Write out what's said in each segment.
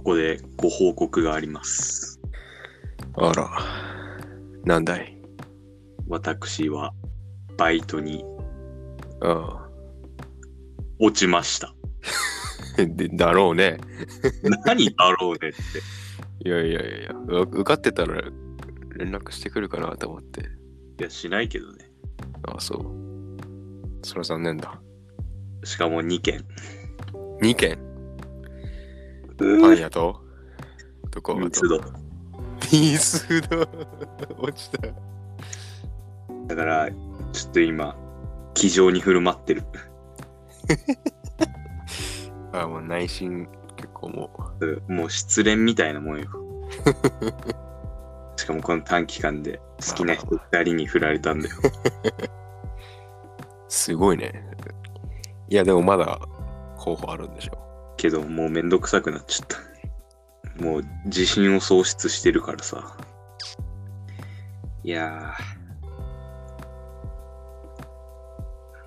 ここでご報告があります。あら、なんだい？私はバイトにあ落ちました。あ。でだろうね。何だろうねって。いやいやいやいや、う受かってたら連絡してくるかなと思って。いや、しないけどね。ああ、そう。それは残念だ。しかも2件。2件、パン屋と、どこ？密度。ピースだ。落ちた。だから、ちょっと今、気丈に振る舞ってる。あ あ、もう内心結構もうんもう失恋みたいなもんよ。しかもこの短期間で好きな人2人に振られたんだよ。う、すごいね。いや、でもまだ候補あるんでしょ。けど、もうめんどくさくなっちゃった。もう自信を喪失してるからさ。いや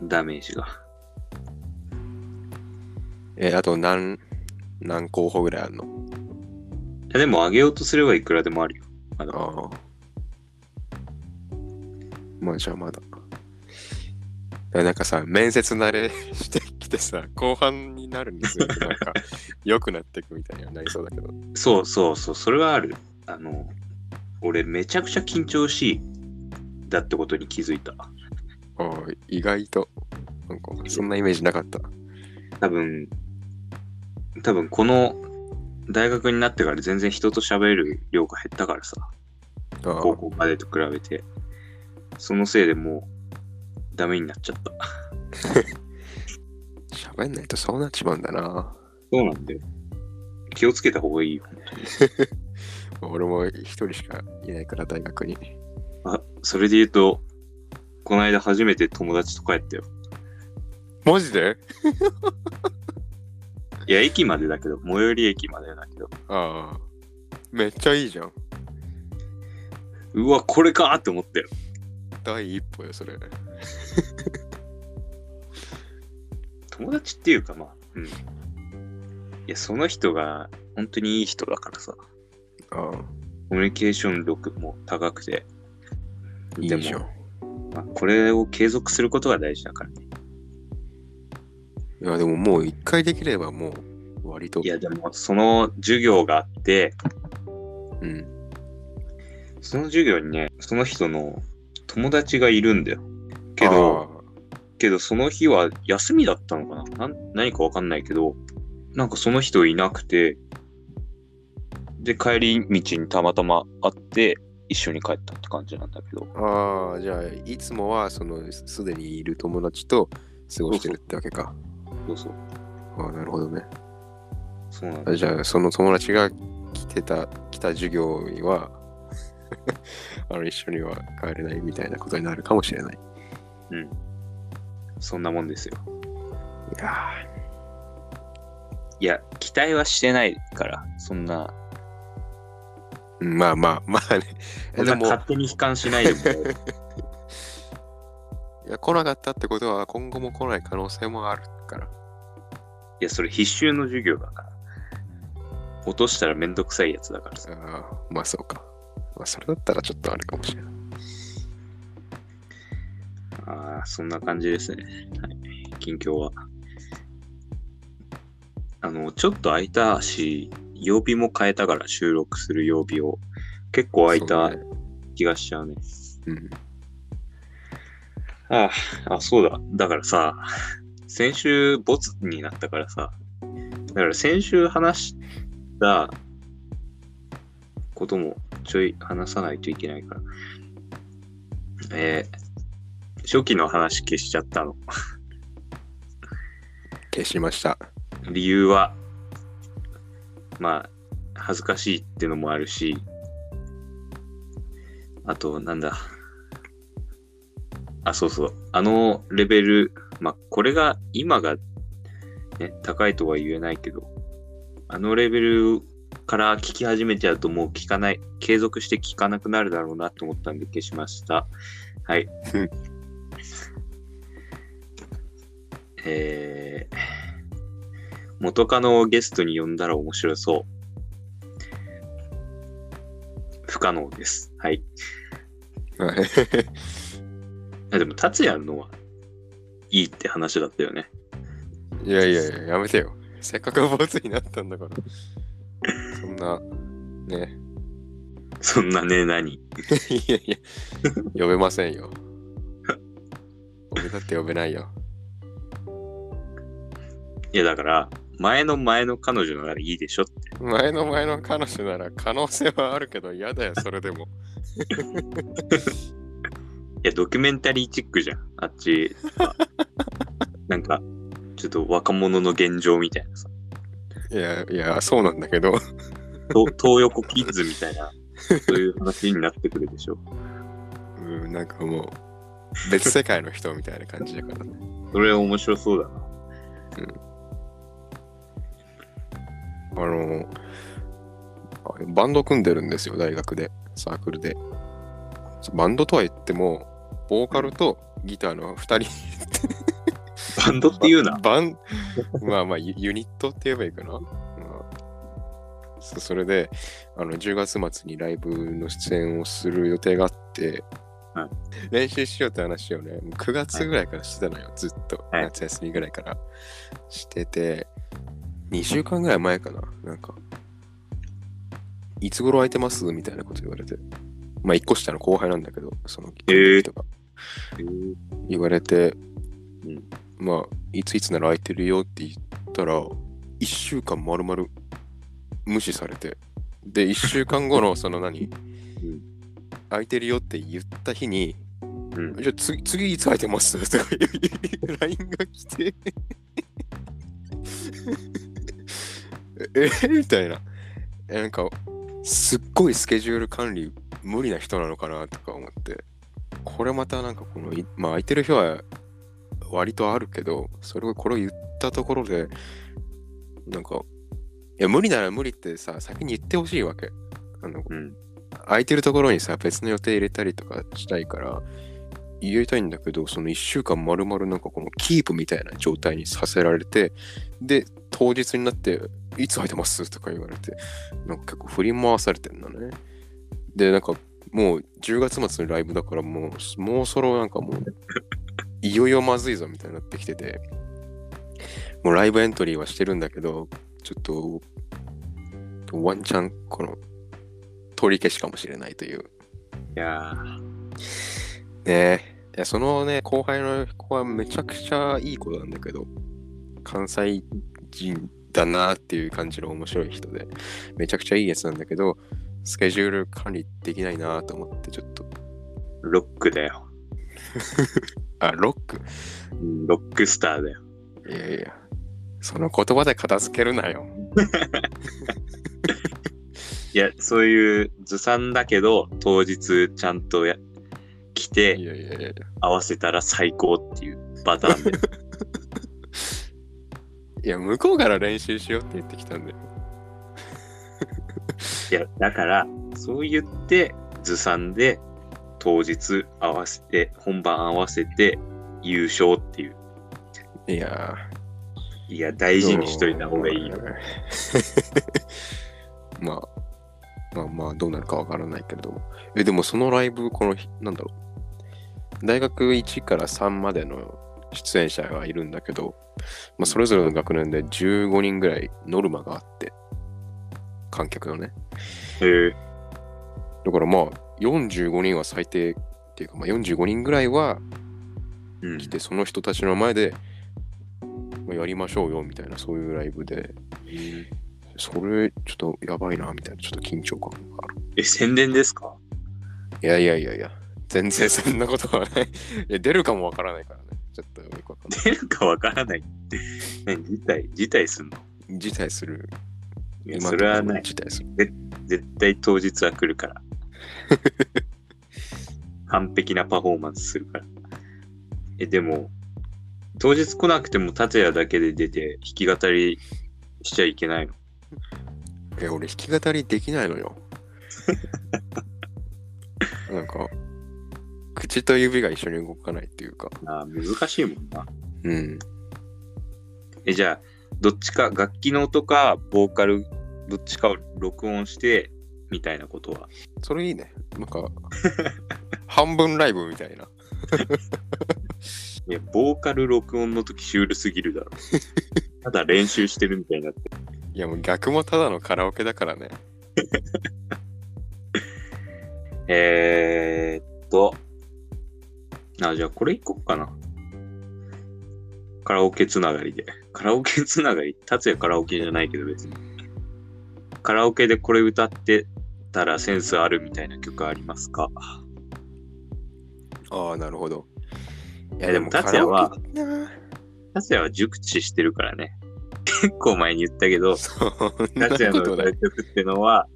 ー。ダメージが。え、あと何、何候補ぐらいあるの？いやでも上げようとすればいくらでもあるよ。まだ。ああ。まあじゃあまだ。なんかさ、面接慣れしてきてさ、後半になるにつれてなんか 良くなっていくみたいにはなりそうだけど。そうそうそう、それはある。あの、俺めちゃくちゃ緊張しいだってことに気づいた。ああ、意外と、なんかそんなイメージなかった。多分、多分この大学になってから全然人と喋る量が減ったからさ、高校までと比べて。そのせいでもうダメになっちゃった。喋んないとそうなっちまうんだな。そうなんだよ。気をつけた方がいいよ。俺も一人しかいないから大学に。あ、それで言うと、この間初めて友達と帰ったよ。マジで？いや、駅までだけど、最寄り駅までだけど、ああ。めっちゃいいじゃん。うわ、これかって思ったよ。第一歩よ、それ。友達っていうかまあ、うん。いや、その人が本当にいい人だからさ、ああ。コミュニケーション力も高くて、いいじゃん。まあ、これを継続することが大事だからね。いや、でももう一回できればもう割と。いや、でも、その授業があって、うん。その授業にね、その人の友達がいるんだよ。けど、けどその日は休みだったのかな？なん何かわかんないけど、なんかその人いなくて、で、帰り道にたまたま会って、一緒に帰ったって感じなんだけど。あーあー、じゃあ、いつもはそのすでにいる友達と過ごしてるってわけか。そうそう。ああ、なるほどね。そうなんだ。あじゃあ、その友達が来てた、来た授業には、あの一緒には帰れないみたいなことになるかもしれない。うん。そんなもんですよ。いやいや、期待はしてないから、そんな、ーまあまあまあね。でも、勝手に悲観しないでも いや来なかったってことは今後も来ない可能性もあるから。いや、それ必修の授業だから。落としたらめんどくさいやつだからさ。ああ、まあそうか。まあそれだったらちょっとあるかもしれない。ああ、そんな感じですね。はい。近況は。あの、ちょっと空いたし、曜日も変えたから収録する曜日を。結構空いた気がしちゃうね。うん。ああ、あ、そうだ。だからさ、先週ボツになったからさ、だから先週話したこともちょい話さないといけないから。えー初期の話消しちゃったの。消しました。理由は、まあ、恥ずかしいってのもあるし、あと、なんだ。あ、そうそう。あのレベル、まあ、これが、今が、ね、高いとは言えないけど、あのレベルから聞き始めちゃうともう聞かない、継続して聞かなくなるだろうなと思ったんで消しました。はい。えー、元カノをゲストに呼んだら面白そう。不可能です。はい。あでも、達也のはいいって話だったよね。いやいやいや、やめてよ。せっかく坊主になったんだから。そんな、ね。そんなね、何？いやいや、呼べませんよ。俺だって呼べないよ。いや、だから、前の前の彼女ならいいでしょって。前の前の彼女なら可能性はあるけど嫌だよ、それでも。いや、ドキュメンタリーチックじゃん。あっちは。なんか、ちょっと若者の現状みたいなさ。いやいや、そうなんだけど。と東横キッズみたいな、そういう話になってくるでしょ。うん、なんかもう、別世界の人みたいな感じだからね。それ面白そうだな。あの、あバンド組んでるんですよ、大学で、サークルで。バンドとは言っても、ボーカルとギターの2人。バンドっていうな。バン、まあまあユ、ユニットって言えばいいかな。まあそそれで、あの、10月末にライブの出演をする予定があって、はい練習しようって話をね、9月ぐらいからしてたのよ、ずっと。はい夏休みぐらいからしてて、2週間ぐらい前かな。なんか、いつ頃空いてます？みたいなこと言われて。まあ、1個下の後輩なんだけど、そのへえ人が言われて、うん。まあ、いついつなら空いてるよって言ったら、1週間丸々無視されて、で、1週間後の その何、空いてるよって言った日に、うん。じゃあ次、次いつ空いてます？とかいう LINE が来て、ええみたいな。えなんか、すっごいスケジュール管理無理な人なのかなとか思って、これまたなんかこの、いまあ空いてる日は割とあるけど、それをこれを言ったところで、なんか、いや、無理なら無理ってさ、先に言ってほしいわけ。あの、うん。空いてるところにさ、別の予定入れたりとかしたいから、言いたいんだけど、その1週間丸々なんかこのキープみたいな状態にさせられて、で、当日になって、いつ空いてますとか言われて、なんか結構振り回されてんだね。で、なんかもう10月末のライブだからもう、もうそろなんかもう、いよいよまずいぞみたいになってきてて、もうライブエントリーはしてるんだけど、ちょっと、ワンチャン、この、取り消しかもしれないという。いやーねえ。いや、そのね、後輩の子はめちゃくちゃいい子なんだけど、関西人だなっていう感じの面白い人で、めちゃくちゃいいやつなんだけど、スケジュール管理できないなと思って、ちょっと。ロックだよ。あ、ロック？うんロックスターだよ。いやいや。その言葉で片付けるなよ。いや、そういうずさんだけど、当日ちゃんとや来いてやいやいや。合わせたら最高っていうパターンで。いや、向こうから練習しようって言ってきたんだよ。いや、だから、そう言って、ずさんで、当日合わせて、本番合わせて、優勝っていう。いやいや、大事にしといた方がいいよ。まあ、まあまあ、どうなるかわからないけど。え、でもそのライブ、この日、なんだろう。大学1から3までの出演者がいるんだけど、まあ、それぞれの学年で15人ぐらいノルマがあって、観客のね。へえだからまあ、45人は最低っていうか、まあ、45人ぐらいはうん。来て、その人たちの前で、まあやりましょうよみたいな、そういうライブで、それちょっとやばいなみたいな、ちょっと緊張感がある。え、宣伝ですか？いやいやいやいや、全然そんなことはない。いや出るかもわからないからね。ちょっとよくわかんない。出るかわからないって。何辞退？辞退すんの？辞退する。いや、今それはない。辞退する。絶対当日は来るから。完璧なパフォーマンスするから。え、でも、当日来なくても達也だけで出て弾き語りしちゃいけないの？え、俺弾き語りできないのよ。なんか、口と指が一緒に動かないっていうか。ああ、難しいもんな。うん。え、じゃあ、どっちか、楽器の音か、ボーカル、どっちかを録音して、みたいなことは？それいいね。なんか、半分ライブみたいな。いや、ボーカル録音の時シュールすぎるだろ。ただ練習してるみたいになって。いやもう逆もただのカラオケだからね。えー、っと。あ、じゃあこれいこっかな。カラオケつながりで。カラオケつながり？達也カラオケじゃないけど別に。カラオケでこれ歌ってたらセンスあるみたいな曲ありますか？ああ、なるほど。いやでも達也は達也は熟知してるからね。結構前に言ったけど、達也の。歌う曲ってのは、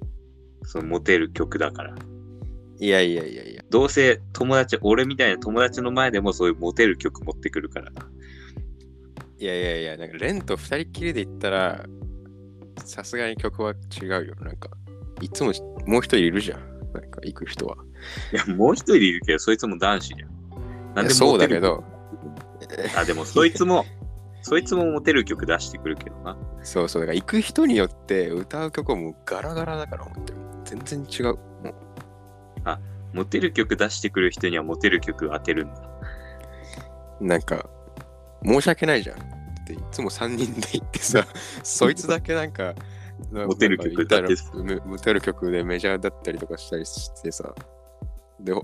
そのモテる曲だから。いやいやいやいや。どうせ友達、俺みたいな友達の前でもそういうモテる曲持ってくるから。いやいやいや、なんかレンと二人っきりで言ったら、さすがに曲は違うよ。なんか、いつももう一人いるじゃん。なんか行く人は。いや、もう一人いるけど、そいつも男子じゃん。なんでそうだけど、あ、でもそいつも、そいつもモテる曲出してくるけどな。そうそう、だから行く人によって歌う曲はもうガラガラだから思ってる。全然違う。もモテる曲出してくる人にはモテる曲当てるんだ。うなんか、申し訳ないじゃん。っていつも3人で行ってさ、そいつだけなんか、なモテる曲なんか歌ってめモテる曲でメジャーだったりとかしたりしてさ、で、あ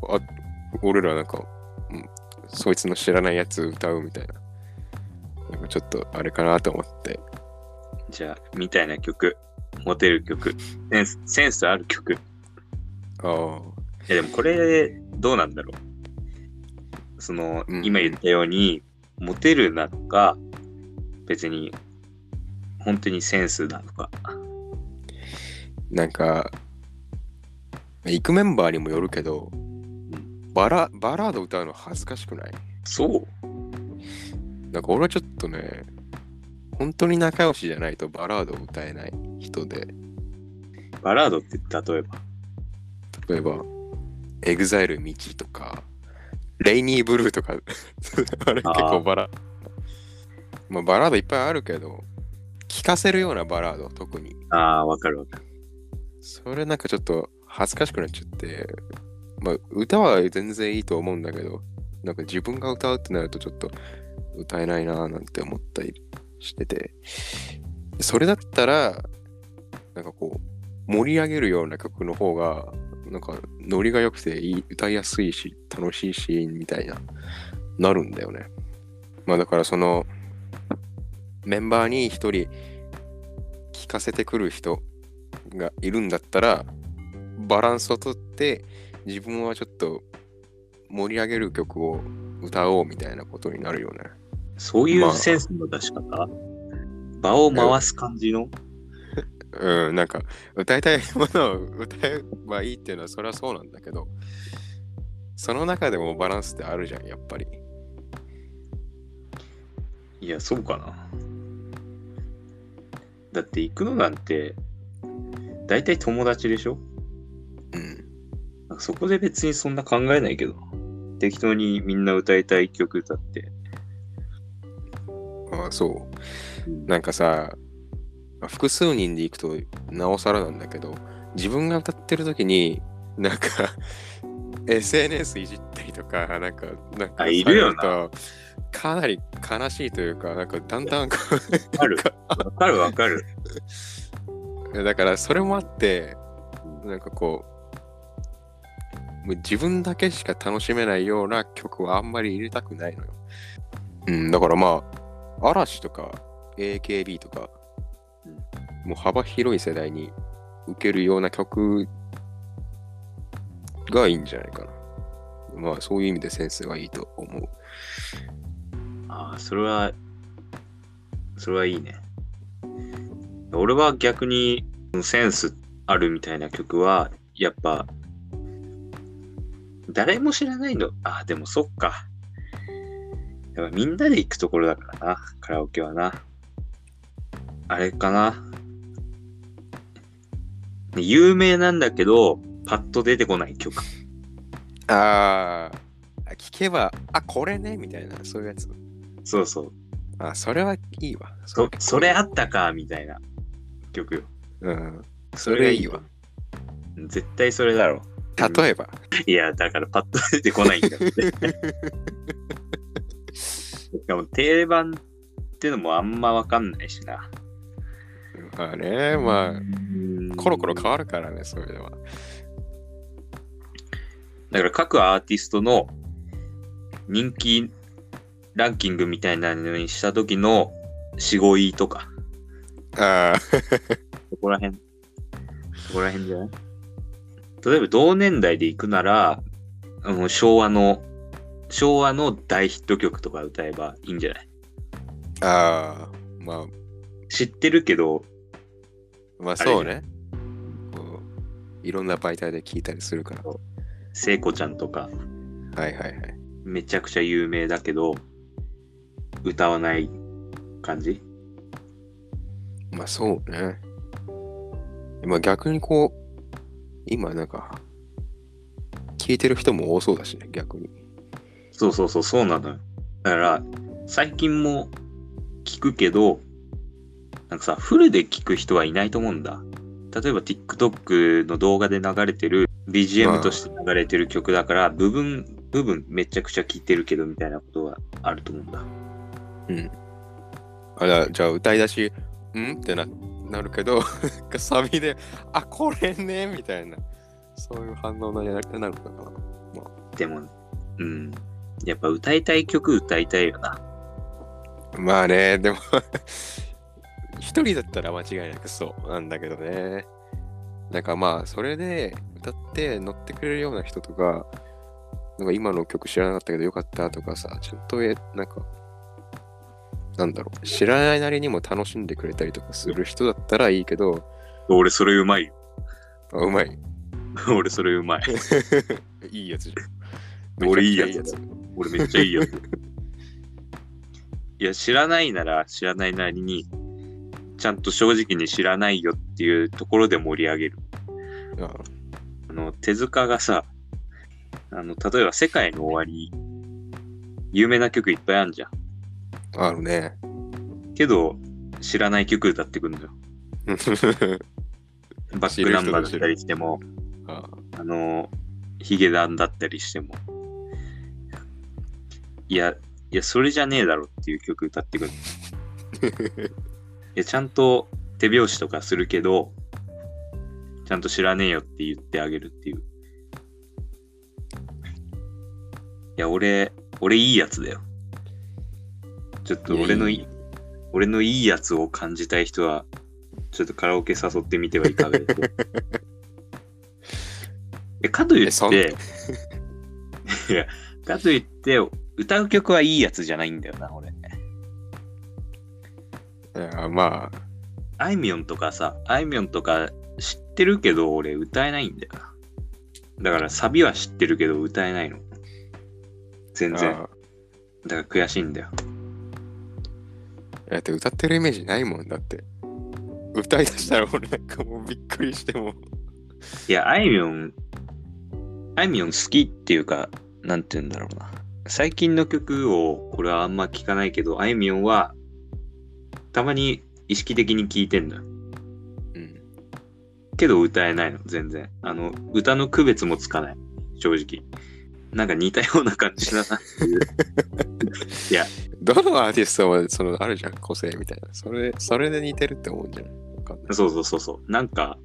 俺らなんか、うん、そいつの知らないやつ歌うみたいな。なんかちょっとあれかなと思って。じゃあ、みたいな曲、モテる曲、センスセンスある曲。いああ。や、でもこれ、どうなんだろう。その、うん今言ったように、モテるなのか、別に、本当にセンスなのか。なんか、行くメンバーにもよるけど、バラバラード歌うの恥ずかしくない？そうなんか俺はちょっとね、本当に仲良しじゃないとバラードを歌えない人で、バラードって例えば？例えば、エグザイル道とか、レイニーブルーとか、あれ結構バラ、まあバラードいっぱいあるけど、聴かせるようなバラード、特に。ああ、わかるわかる。それなんかちょっと恥ずかしくなっちゃって、まあ歌は全然いいと思うんだけど、なんか自分が歌うってなるとちょっと歌えないなぁなんて思ったりしてて、それだったら、なんかこう、盛り上げるような曲の方が、なんかノリが良くていい歌いやすいし、楽しいし、みたいな、なるんだよね。まあだからその、メンバーに一人聞かせてくる人がいるんだったらバランスをとって自分はちょっと盛り上げる曲を歌おうみたいなことになるよね。そういまあうセンスの出し方、場を回す感じの？うん、なんか歌いたいものを歌えばいいっていうのはそれはそうなんだけどその中でもバランスってあるじゃんやっぱり。いや、そうかな。だって行くのなんて、大体友達でしょ？うん。そこで別にそんな考えないけど。適当にみんな歌いたい曲歌って。ああそう。なんかさ複数人で行くとなおさらなんだけど自分が歌ってる時になんか SNS いじったりとかなんかなんかあいるよなかなり悲しいというかなんかだんだんわかる。わかるわかる。だからそれもあってなんかこうもう自分だけしか楽しめないような曲はあんまり入れたくないのよ。うん、だからまあ嵐とか AKB とか、もう幅広い世代に受けるような曲がいいんじゃないかな。まあそういう意味でセンスがいいと思う。ああ、それは、それはいいね。俺は逆にセンスあるみたいな曲は、やっぱ、誰も知らないの。ああ、でもそっか。やっぱみんなで行くところだからな、カラオケはな。あれかな。ね有名なんだけど、パッと出てこない曲。あー、聞けば、あ、これねみたいな、そういうやつ。そうそう。あ、それはいいわ。そそれあったか、みたいな曲よ。うん。それいいわ。絶対それだろ。例えば。いや、だからパッと出てこないんだって。しかも定番ってのもあんまわかんないしな。まあね、まあ、うん。コロコロ変わるからね、そういうのは。だから各アーティストの人気ランキングみたいなのにした時の4、5位とか、ああ、そこら辺、そこら辺じゃない？例えば同年代で行くなら、あの昭和の、昭和の大ヒット曲とか歌えばいいんじゃない？ああ、まあ、知ってるけど、まあそうね。こういろんな媒体で聞いたりするから。は聖子ちゃんとか、いはいはい。めちゃくちゃ有名だけど、歌わない感じ？まあそうね。まあ逆にこう、今なんか、聞いてる人も多そうだしね、逆に。そうそうそう、そうなのよ。だから、最近も聞くけど、なんかさ、フルで聞く人はいないと思うんだ。例えば TikTok の動画で流れてる、ま BGM あとして流れてる曲だから、部分、部分めちゃくちゃ聞いてるけど、みたいなことはあると思うんだ。うん。あじゃあじゃあ歌い出し、ん？ってななるけど、サビで、あ、これね？みたいな、そういう反応になるなるのかな。でも、うん。やっぱ歌いたい曲歌いたいよな。まあね、でも 一人だったら間違いなくそうなんだけどね。なんかまあ、それで歌って乗ってくれるような人とか、なんか今の曲知らなかったけどよかったとかさ、ちゃんとえ、なんか、なんだろう、知らないなりにも楽しんでくれたりとかする人だったらいいけど、俺それうまいよ。あうまい。俺それうまい。いいやつじゃん。俺いいやつ俺めっちゃいいよ。いや、知らないなら知らないなりに、ちゃんと正直に知らないよっていうところで盛り上げる。ああの、手塚がさ、あの、例えば世界の終わり、有名な曲いっぱいあるじゃん。あるね。けど、知らない曲歌ってくるのよ。バックナンバーだったりしても、ああの、ヒゲダンだったりしても。いや、いや、それじゃねえだろっていう曲歌ってくるの。いや、ちゃんと手拍子とかするけど、ちゃんと知らねえよって言ってあげるっていう。いや、俺、俺いいやつだよ。ちょっと俺のいい俺のいいやつを感じたい人は、ちょっとカラオケ誘ってみてはいかがでしょうか？えかといって、いや、かといって、歌う曲はいいやつじゃないんだよな、俺。いやまあ、あいみょんとかさ、あいみょんとか知ってるけど、俺歌えないんだよな。だからサビは知ってるけど歌えないの。全然。あだから悔しいんだよ。だって歌ってるイメージないもんだって。歌い出したら俺なんかもうびっくりしても。いや、あいみょん、あいみょん好きっていうか、なんて言うんだろうな。最近の曲を俺はあんま聞かないけど、あいみょんはたまに意識的に聞いてんだよ。うん。けど歌えないの、全然。あの、歌の区別もつかない。正直。なんか似たような感じだなっていう。いや、どのアーティストもそのあるじゃん、個性みたいな。それ、それで似てるって思うんじゃない。そうそうそうそう。なんか、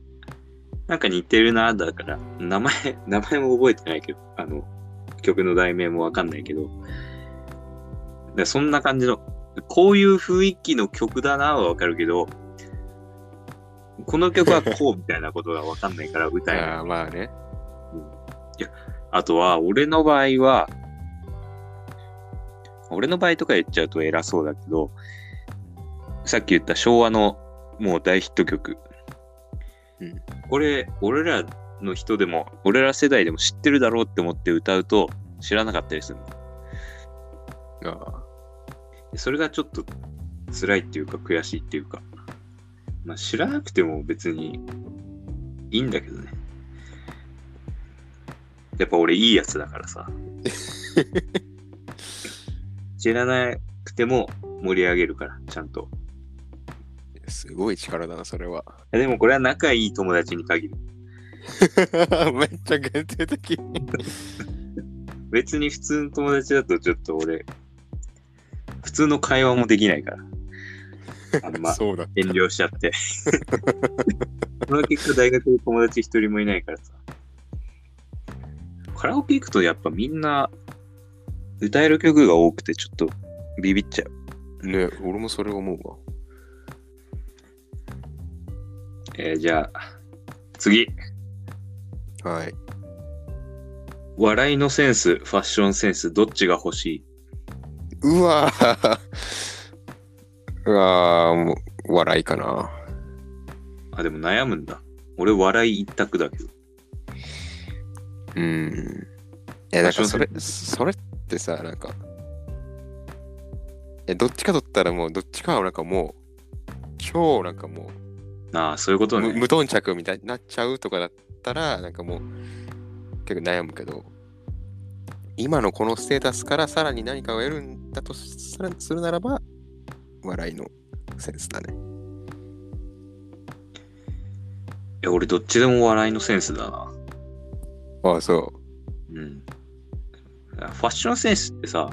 なんか似てるな、だから、名前、名前も覚えてないけど、あの、曲の題名もわかんないけど、でそんな感じの、こういう雰囲気の曲だなはわかるけど、この曲はこうみたいなことがわかんないから 歌えない。ああ、まあね。あとは、俺の場合は、俺の場合とか言っちゃうと偉そうだけど、さっき言った昭和のもう大ヒット曲。うんこれ、俺らの人でも、俺ら世代でも知ってるだろうって思って歌うと知らなかったりするの。あそれがちょっと辛いっていうか悔しいっていうか、まあ知らなくても別にいいんだけどね。やっぱ俺いいやつだからさ。知らなくても盛り上げるから、ちゃんと。すごい力だな、それは。でもこれは仲いい友達に限る。めっちゃ限定的。別に普通の友達だとちょっと俺、普通の会話もできないから。あんまそうだ。遠慮しちゃって。その結果大学で友達一人もいないからさ。カラオケ行くとやっぱみんな歌える曲が多くてちょっとビビっちゃう。ね、俺もそれ思うわ。えーじゃあ、次。はい。笑いのセンス、ファッションセンス、どっちが欲しい？うわぁ。うわぁ、もう、笑いかな。あ、でも悩むんだ。俺、笑い一択だけど。うん。え、なんかそれそれってさ、なんか、え、どっちか取ったらもう、どっちかはなんかもう、超なんかもああ、そういうこう、とね。む無頓着みたいになっちゃうとかだったら、なんかもう、結構悩むけど、今のこのステータスからさらに何かを得るんだとするならば、笑いのセンスだね。いや、俺、どっちでも笑いのセンスだな。ああ、そうん。ファッションセンスってさ、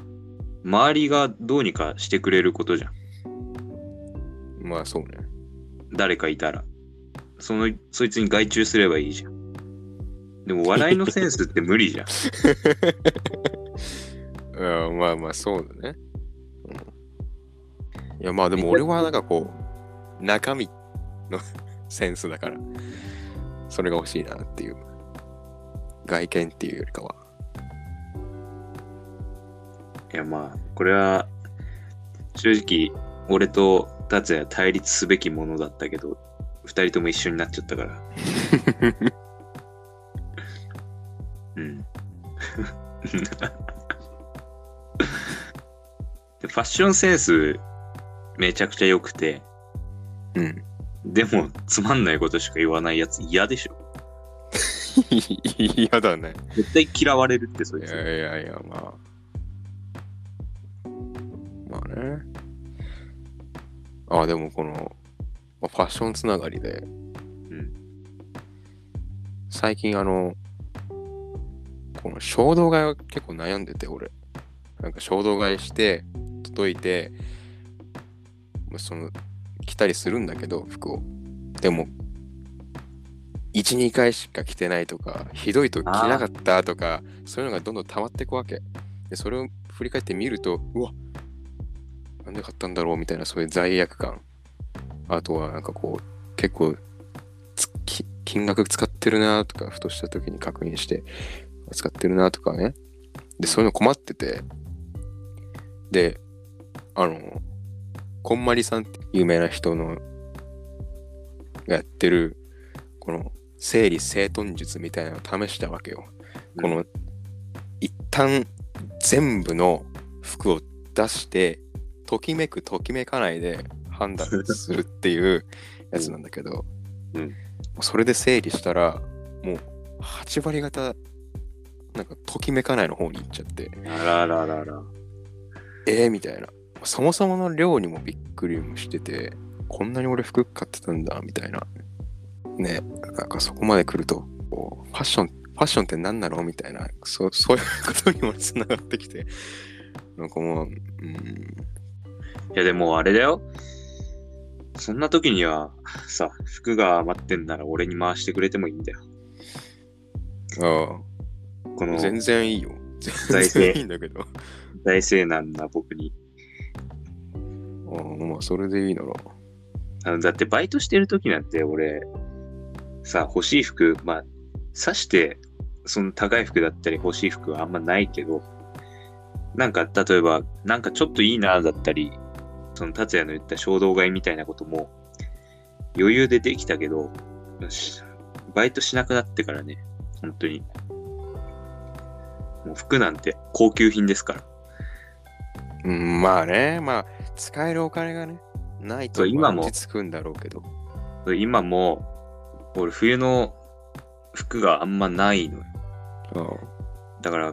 周りがどうにかしてくれることじゃん。う。まあそうね。誰かいたら。その、そいつに外注すればいいじゃん。でも、笑いのセンスって無理じゃん。うん、まあまあそうだね。うん、いやまあでも俺はなんかこう、中身のセンスだから、それが欲しいなっていう。外見っていうよりかは。いや、まあ、これは、正直、俺と達也対立すべきものだったけど、二人とも一緒になっちゃったから。うん。でファッションセンスめちゃくちゃ良くて、うん。でもつまんないことしか言わないやつ嫌でしょ。嫌だね。絶対嫌われるってそいつ。いやいやいや、まあ。まあね。ああ、でもこの、まあファッションつながりで、うん。最近あの、この衝動買いは結構悩んでて、俺。なんか衝動買いして、届いて、まあその、着たりするんだけど、服を。でも、1、2回しか着てないとか、ひどいと着なかったとか、そういうのがどんどん溜まっていくわけ。で、それを振り返ってみると、うわなんで買ったんだろうみたいな、そういう罪悪感。あとは、なんかこう、結構金額使ってるなとか、ふとした時に確認して、使ってるなとかね。で、そういうの困ってて。で、あの、こんまりさんって有名な人の、がやってる、この、整理整頓術みたいなのを試したわけよ。うんこの、一旦全部の服を出して、ときめくときめかないで判断するっていう やつなんだけど、うんもうそれで整理したら、もう8割方、なんかときめかないの方に行っちゃって、あらららら。えー、みたいな。そもそもの量にもびっくりもしてて、こんなに俺服買ってたんだ、みたいな。ね、なんかそこまで来ると、こうファッション、ファッションって何なのみたいな、そう そういうことにもつながってきて、なんかもう、うん、いやでもあれだよ。そんな時にはさ、服が余ってんなら俺に回してくれてもいいんだよ。ああ、この全然いいよ。全財政然いいんだけど。あ大勢なんな僕に。あ、まあ、それでいいなら。あのだってバイトしてる時なんて俺、さ、欲しい服、まあ、さして、その高い服だったり欲しい服はあんまないけど、なんか例えば、なんかちょっといいなだったり、その達也の言った衝動買いみたいなことも余裕でできたけど、バイトしなくなってからね、本当に。もう服なんて高級品ですから。うん、まあね、まあ、使えるお金がね、ないと今も落ち着くんだろうけど。今も、俺冬の服があんまないのよ。あだから、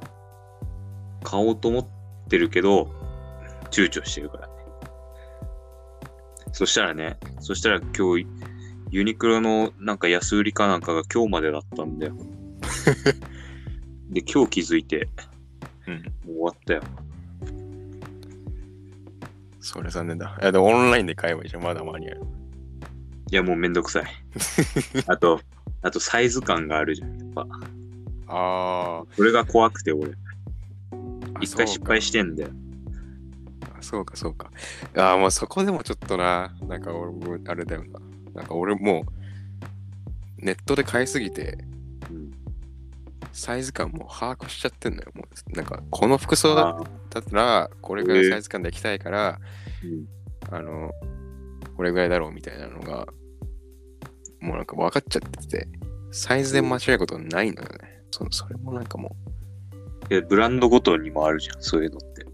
買おうと思ってるけど、躊躇してるからね。そしたらね、そしたら今日ユニクロのなんか安売りかなんかが今日までだったんだよ。で、今日気づいて、うん。もう終わったよ。それ残念だ。いや、でもオンラインで買えばいいじゃん。まだ間に合う。いや、もうめんどくさい。あと、あとサイズ感があるじゃん、やっぱ。あそれが怖くて、俺。あ。一回失敗してんだよ。あそうか、そうか。ああ、もうそこでもちょっとな、なんか俺もあれだよな。なんか俺もう、ネットで買いすぎて、うんサイズ感もう把握しちゃってんのよ。もうなんか、この服装だったら、これぐらいのサイズ感で行きたいから、うんあの、これぐらいだろうみたいなのが、もうなんか分かっちゃってて、サイズで間違えることないのよね。そそれもなんかもいやブランドごとにもあるじゃん、そういうのって。う、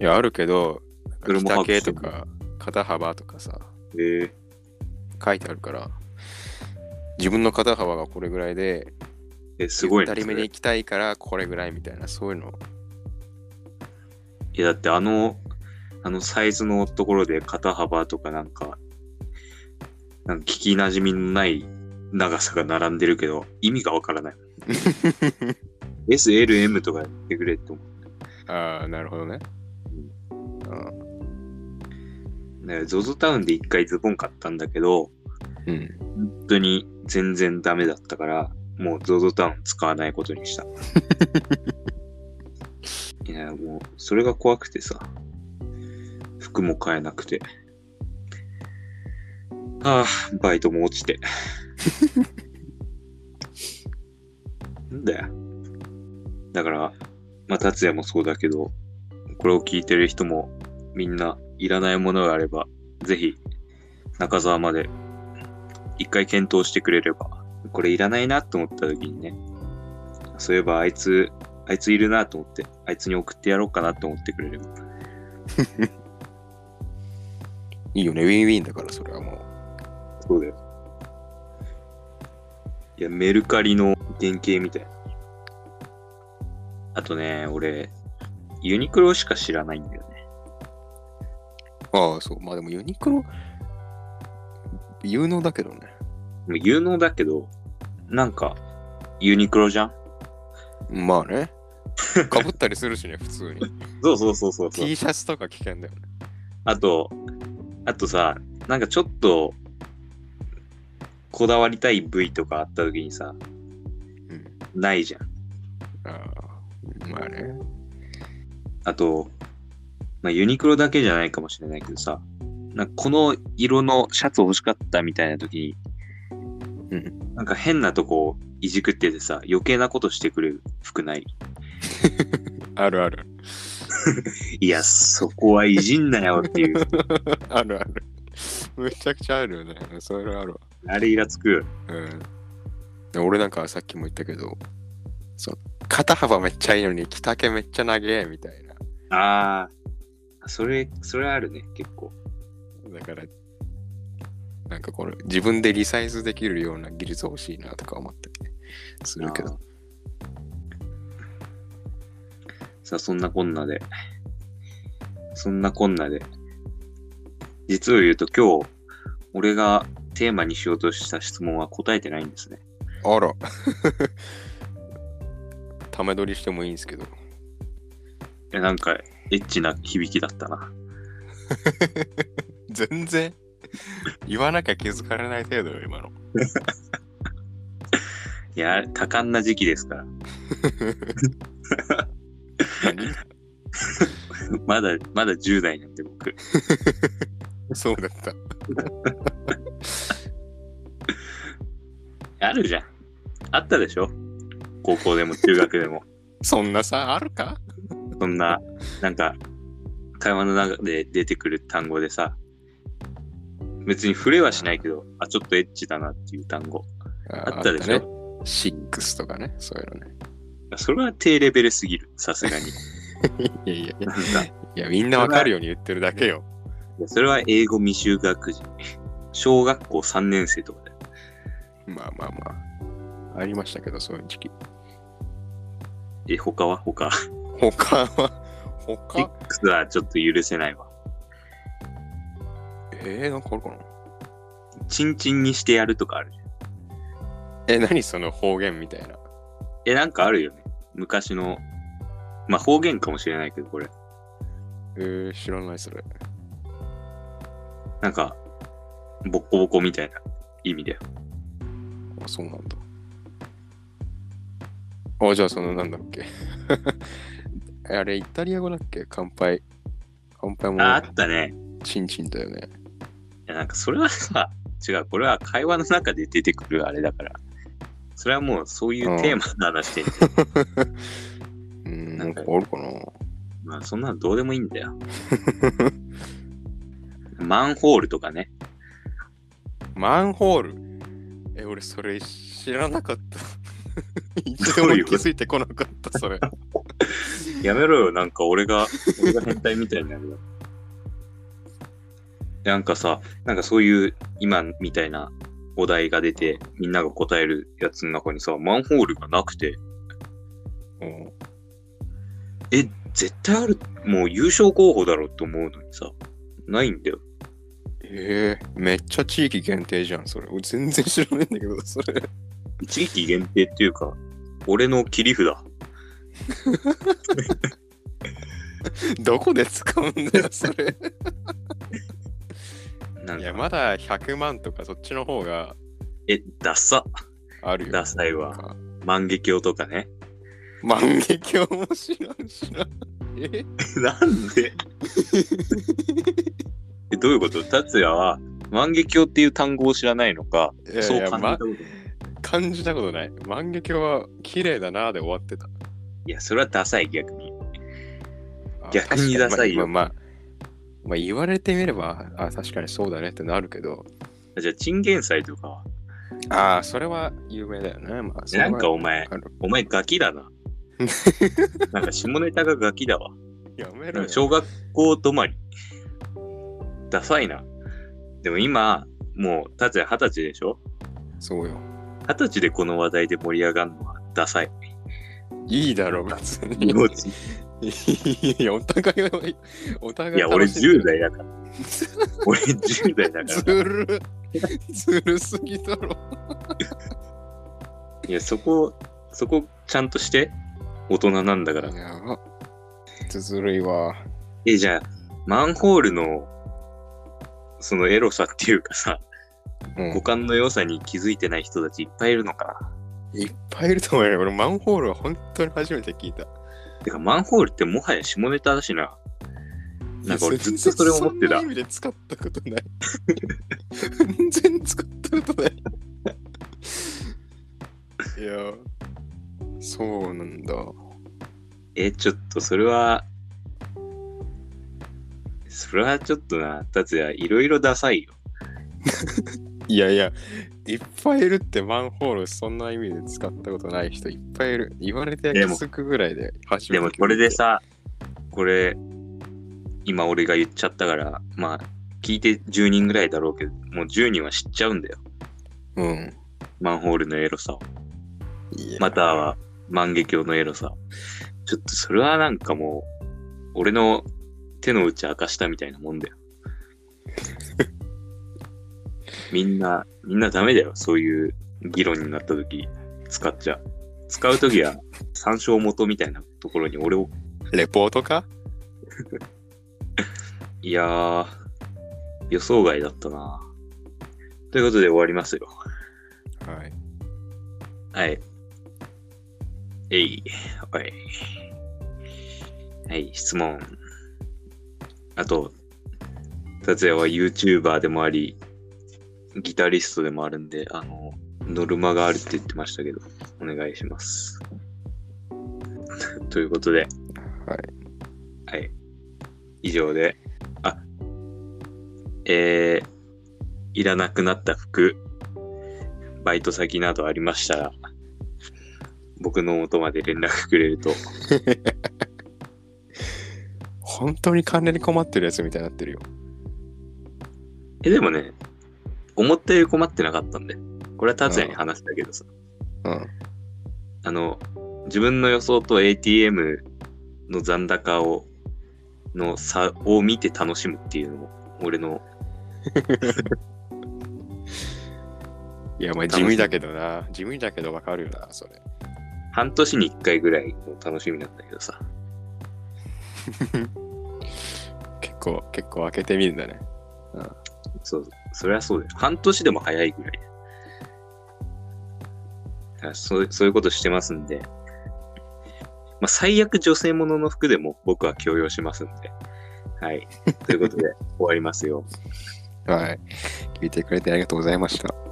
いや、あるけど、着丈とか、肩幅とかさ、ええ書いてあるから、自分の肩幅がこれぐらいで、え、すごいね。ゆったりめそれに行きたいから、これぐらいみたいな、そういうの。いや、だってあの、あのサイズのところで肩幅とかなんか、なんか聞き馴染みのない長さが並んでるけど、意味がわからない。S、L、M とかやってくれって思ああ、なるほどね。う。ね、ZOZO タウンで一回ズボン買ったんだけど、うん。本当に全然ダメだったから、もう ZOZO タウン使わないことにした。いや、もう、それが怖くてさ、服も買えなくて。ああ、バイトも落ちて。なんだよ。だから、まあ、達也もそうだけど、これを聞いてる人も、みんないらないものがあれば、ぜひ、中澤まで一回検討してくれれば、これいらないなと思った時にね、そういえばあいつ、あいついるなと思って、あいつに送ってやろうかなと思ってくれれば。いいよね、ウィンウィンだから、それはもう。そうだよ。いや、メルカリの原型みたいな。あとね、俺、ユニクロしか知らないんだよね。ああ、そう。まあでもユニクロ、有能だけどね。有能だけど、なんか、ユニクロじゃん？まあね。かぶったりするしね、普通に。そうそうそうそうそう。T シャツとか危険だよね。あと、あとさ、なんかちょっと、こだわりたい部位とかあった時にさ、うん。ないじゃん。ああ、まあね。あと、まあ、ユニクロだけじゃないかもしれないけどさ、なんかこの色のシャツ欲しかったみたいな時に、うん。なんか変なとこいじくっててさ、余計なことしてくれる服ない？あるある。いや、そこはいじんなよっていう。あるある。めちゃくちゃあるよね。それあるわ。あれイラつく。うんで。俺なんかさっきも言ったけど、そう肩幅めっちゃいいのに着丈めっちゃ長えみたいな。ああ、それ、それあるね、結構。だから、なんかこれ自分でリサイズできるような技術欲しいなとか思ったりするけど。さあ、そんなこんなで、そんなこんなで、実を言うと今日、俺がテーマにしようとした質問は答えてないんですね。あら。ため撮りしてもいいんですけど。いや、なんか、エッチな響きだったな。全然 言わなきゃ気づかれない程度よ、今の。いや、多感な時期ですから。何 まだ、まだ10代なんで僕。そうだった。あるじゃん。あったでしょ？高校でも中学でも。そんなさ、あるか？そんな、なんか、会話の中で出てくる単語でさ、別に触れはしないけど、あ、ちょっとエッチだなっていう単語。あったでしょ？ね。シックスとかね、そういうのね。それは低レベルすぎる、さすがに。いやいやいや、みんなわかるように言ってるだけよ。いやそれは英語未就学児。小学校3年生とかだよ。まあまあまあ。ありましたけど、そういう時期。え、他は？他。他は、他？X はちょっと許せないわ。えー、なんかあるかな？チンチンにしてやるとかあるじゃん。え、何その方言みたいな？え、なんかあるよね。昔の、まあ方言かもしれないけど、これ。えー、知らないそれ。なんか、ボッコボコみたいな意味だよ。あ、そうなんだ。あ、じゃあそのなんだっけ？あれ、イタリア語だっけ？乾杯。乾杯もあ、あったね。チンチンだよね。いや、なんかそれはさ、違う、これは会話の中で出てくるあれだから。それはもうそういうテーマの話で、うん、なんんかあるかな。まあそんなのどうでもいいんだよ。マンホールとかね。マンホール？え、俺それ知らなかった。一どういうこと度も気づいてこなかった、それ。やめろよ、なんか俺が、俺が変態みたいになるよ。なんかさ、なんかそういう今みたいなお題が出て、みんなが答えるやつの中にさ、マンホールがなくて、うんえ、絶対ある、もう優勝候補だろうって思うのにさ、ないんだよ。えー、めっちゃ地域限定じゃん、それ。俺全然知らないんだけど、それ。地域限定っていうか、俺の切り札。どこで使うんだよ、それ。なんか、いや、まだ100万とかそっちの方がえ、ダッサ。あるよ。ダサいわ万華鏡とかね。万華鏡も知らんしな。え？なんで？え、どういうこと？達也は万華鏡っていう単語を知らないのか、いやいやそう感じたまことない。感じたことない。万華鏡は綺麗だなで終わってた。いや、それはダサい逆に。あ逆にダサいよまあ、まあ、まあ言われてみれば、あ、確かにそうだねってなるけど、じゃあ、チンゲン菜とかは？ああ、それは有名だよね。まあ、なんかお前お前ガキだな。なんか下ネタがガキだわ。やめろ。小学校止まり。ダサいな。でも今、もう、達也二十歳でしょ？そうよ。二十歳でこの話題で盛り上がるのはダサい。いいだろ、別に。いや、お互いは、お互いいや、俺楽しんでる10代だから。俺10代だから。ずる、ずるすぎだろ。いや、そこ、そこちゃんとして。大人なんだからい。やば。ずるいわ。え、じゃあ、マンホールの、そのエロさっていうかさ、うん五感の良さに気づいてない人たちいっぱいいるのかな。いっぱいいると思うよ。俺、マンホールは本当に初めて聞いた。てか、マンホールってもはや下ネタだしな。なんか俺ずっとそれ思ってたそんな意味で使ったことない。全然使ったことない。いや、そうなんだ。え、ちょっとそれは、それはちょっとな、達也、いろいろダサいよ。いやいや、いっぱいいるってマンホールそんな意味で使ったことない人いっぱいいる。言われて気づくぐらいで初めてでもこれで、さ、これ、今俺が言っちゃったから、まあ、聞いて10人ぐらいだろうけど、もう10人は知っちゃうんだよ。うん。マンホールのエロさを。または万華鏡のエロさ。ちょっとそれはなんかもう、俺の手の内明かしたみたいなもんだよ。みんな、みんなダメだよ。そういう議論になった時使っちゃう。使う時は参照元みたいなところに俺を、レポートか？いやー、予想外だったな。ということで終わりますよ。はい。はい。えい。はい。はい、質問。あと、達也は YouTuber でもあり、ギタリストでもあるんで、あの、ノルマがあるって言ってましたけど、お願いします。ということで、はい。はい。以上で、あ、えー、いらなくなった服、バイト先などありましたら、僕の元まで連絡くれると、本当に金に困ってるやつみたいになってるよ。え、でもね、思ったより困ってなかったんで、これは達也に話したけどさ、うん。あの、自分の予想と ATM の残高を、の差を見て楽しむっていうのも、俺の いや、まあ地味だけどな。地味だけどわかるよな、それ。半年に1回ぐらいの楽しみなんだけどさ。結構、結構開けてみるんだね。そう、それはそうだよ。半年でも早いぐらい。そうそういうことしてますんで、まあ、最悪女性ものの服でも僕は強要しますんで。はい。ということで終わりますよ。はい。聞いてくれてありがとうございました。